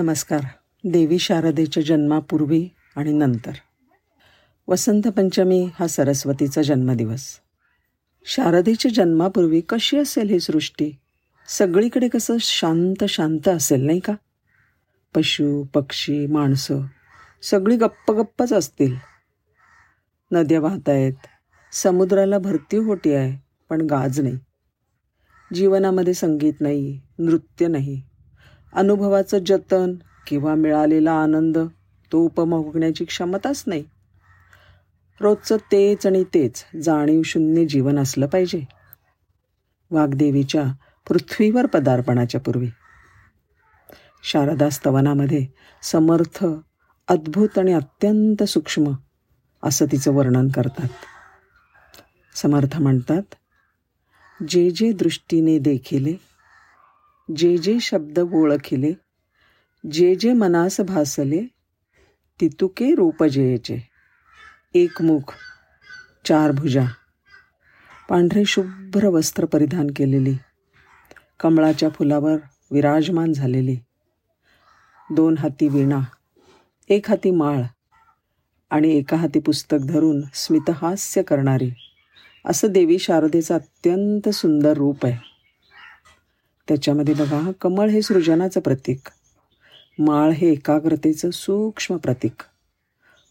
नमस्कार. देवी शारदेच्या जन्मापूर्वी आणि नंतर. वसंत पंचमी हा सरस्वतीचा जन्मदिवस. शारदेच्या जन्मापूर्वी कशी असेल ही सृष्टी? सगळीकडे कसं शांत शांत असेल नाही का? पशु पक्षी माणसं सगळी गप्प गप्पच असतील. नद्या वाहत आहेत. समुद्राला भरती होती आहे पण गाज नाही. जीवनामध्ये संगीत नाही नृत्य नाही. अनुभवाचं जतन किंवा मिळालेला आनंद तो उपभोगण्याची क्षमताच नाही. रोजचं तेच आणि तेच जाणीव शून्य जीवन असलं पाहिजे. वाघदेवीच्या पृथ्वीवर पदार्पणाच्या पूर्वी. शारदा स्तवनामध्ये समर्थ अद्भुत आणि अत्यंत सूक्ष्म असं तिचं वर्णन करतात. समर्थ म्हणतात जे जे दृष्टीने देखिले जे जे शब्द ओळखिले जे जे मनास भासले तितुके रूप जेचे एक मुख चार भुजा. पांढरे शुभ्र वस्त्र परिधान केलेली. कमळाच्या फुलावर विराजमान झालेली. दोन हाती वीणा एक हाती माळ आणि एका हाती पुस्तक धरून स्मितहास्य करणारी. असं देवी शारदेचं अत्यंत सुंदर रूप आहे. त्याच्यामध्ये बघा कमळ हे सृजनाचं प्रतीक. माळ हे एकाग्रतेचं सूक्ष्म प्रतीक.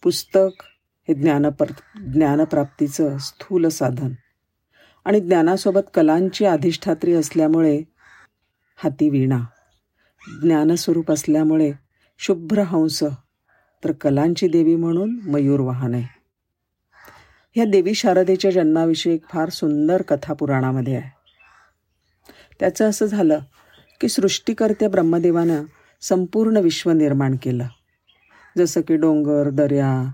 पुस्तक हे ज्ञानप्र ज्ञानप्राप्तीचं स्थूल साधन. आणि ज्ञानासोबत कलांची अधिष्ठात्री असल्यामुळे हाती वीणा. ज्ञानस्वरूप असल्यामुळे शुभ्र हंस तर कलांची देवी म्हणून मयूर वाहन. आहे ह्या देवी शारदेच्या जन्माविषयी एक फार सुंदर कथा पुराणामध्ये आहे. त्याचं असं झालं की सृष्टीकर्त्या ब्रह्मदेवानं संपूर्ण विश्व निर्माण केलं. जसं की डोंगर दर्या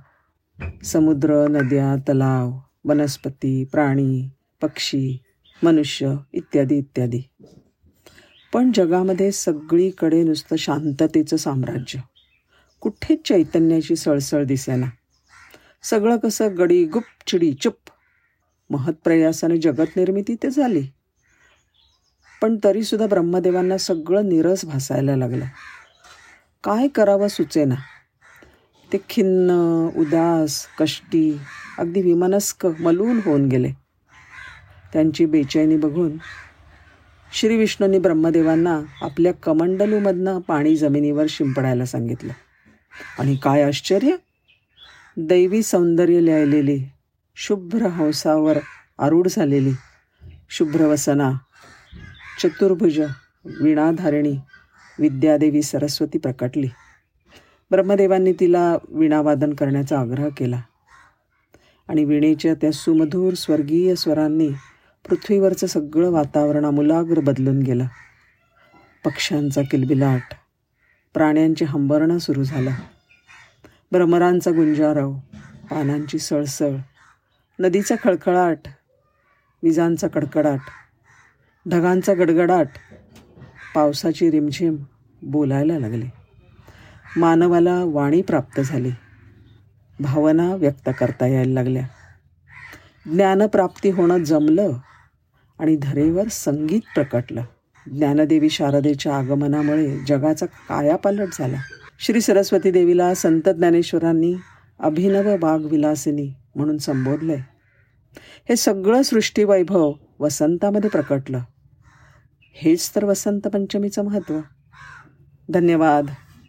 समुद्र नद्या तलाव वनस्पती प्राणी पक्षी मनुष्य इत्यादी इत्यादी. पण जगामध्ये सगळीकडे नुसतं शांततेचं साम्राज्य. कुठेच चैतन्याची सळसळ दिसेना. सगळं कसं गडी गुप चिडी चुप. महत्प्रयासाने जगत निर्मिती ते झाली. पण तरीसुद्धा ब्रह्मदेवांना सगळं निरस भासायला लागलं. काय करावं सुचेना. ते खिन्न उदास कष्टी अगदी विमनस्क मलून होऊन गेले. त्यांची बेचैनी बघून श्री विष्णूंनी ब्रह्मदेवांना आपल्या कमंडलूमधनं पाणी जमिनीवर शिंपडायला सांगितलं. आणि काय आश्चर्य? दैवी सौंदर्य लिहिलेली शुभ्र हंसावर आरूढ झालेली शुभ्रवसना चतुर्भुज वीणाधारिणी विद्यादेवी सरस्वती प्रकटली. ब्रह्मदेवांनी तिला वीणावादन करण्याचा आग्रह केला. आणि वीणेच्या त्या सुमधूर स्वर्गीय स्वरांनी पृथ्वीवरचं सगळं वातावरण आमूलाग्र बदलून गेलं. पक्ष्यांचा किलबिलाट प्राण्यांचे हंबरणं सुरू झालं. भ्रमरांचा गुंजारव पानांची सळसळ नदीचा खळखळाट विजांचा कडकडाट ढगांचा गडगडाट. पावसाची रिमझिम बोलायला लागली. मानवाला वाणी प्राप्त झाली. भावना व्यक्त करता यायला लागल्या. ज्ञानप्राप्ती होणं जमलं आणि धरेवर संगीत प्रकटलं. ज्ञानदेवी शारदेच्या आगमनामुळे जगाचा कायापालट झाला. श्री सरस्वती देवीला संत ज्ञानेश्वरांनी अभिनव बागविलासिनी म्हणून संबोधलंय. हे सगळं सृष्टीवैभव वसंतामध्ये प्रकटलं. हेच तर वसंत पंचमीचं महत्त्व धन्यवाद.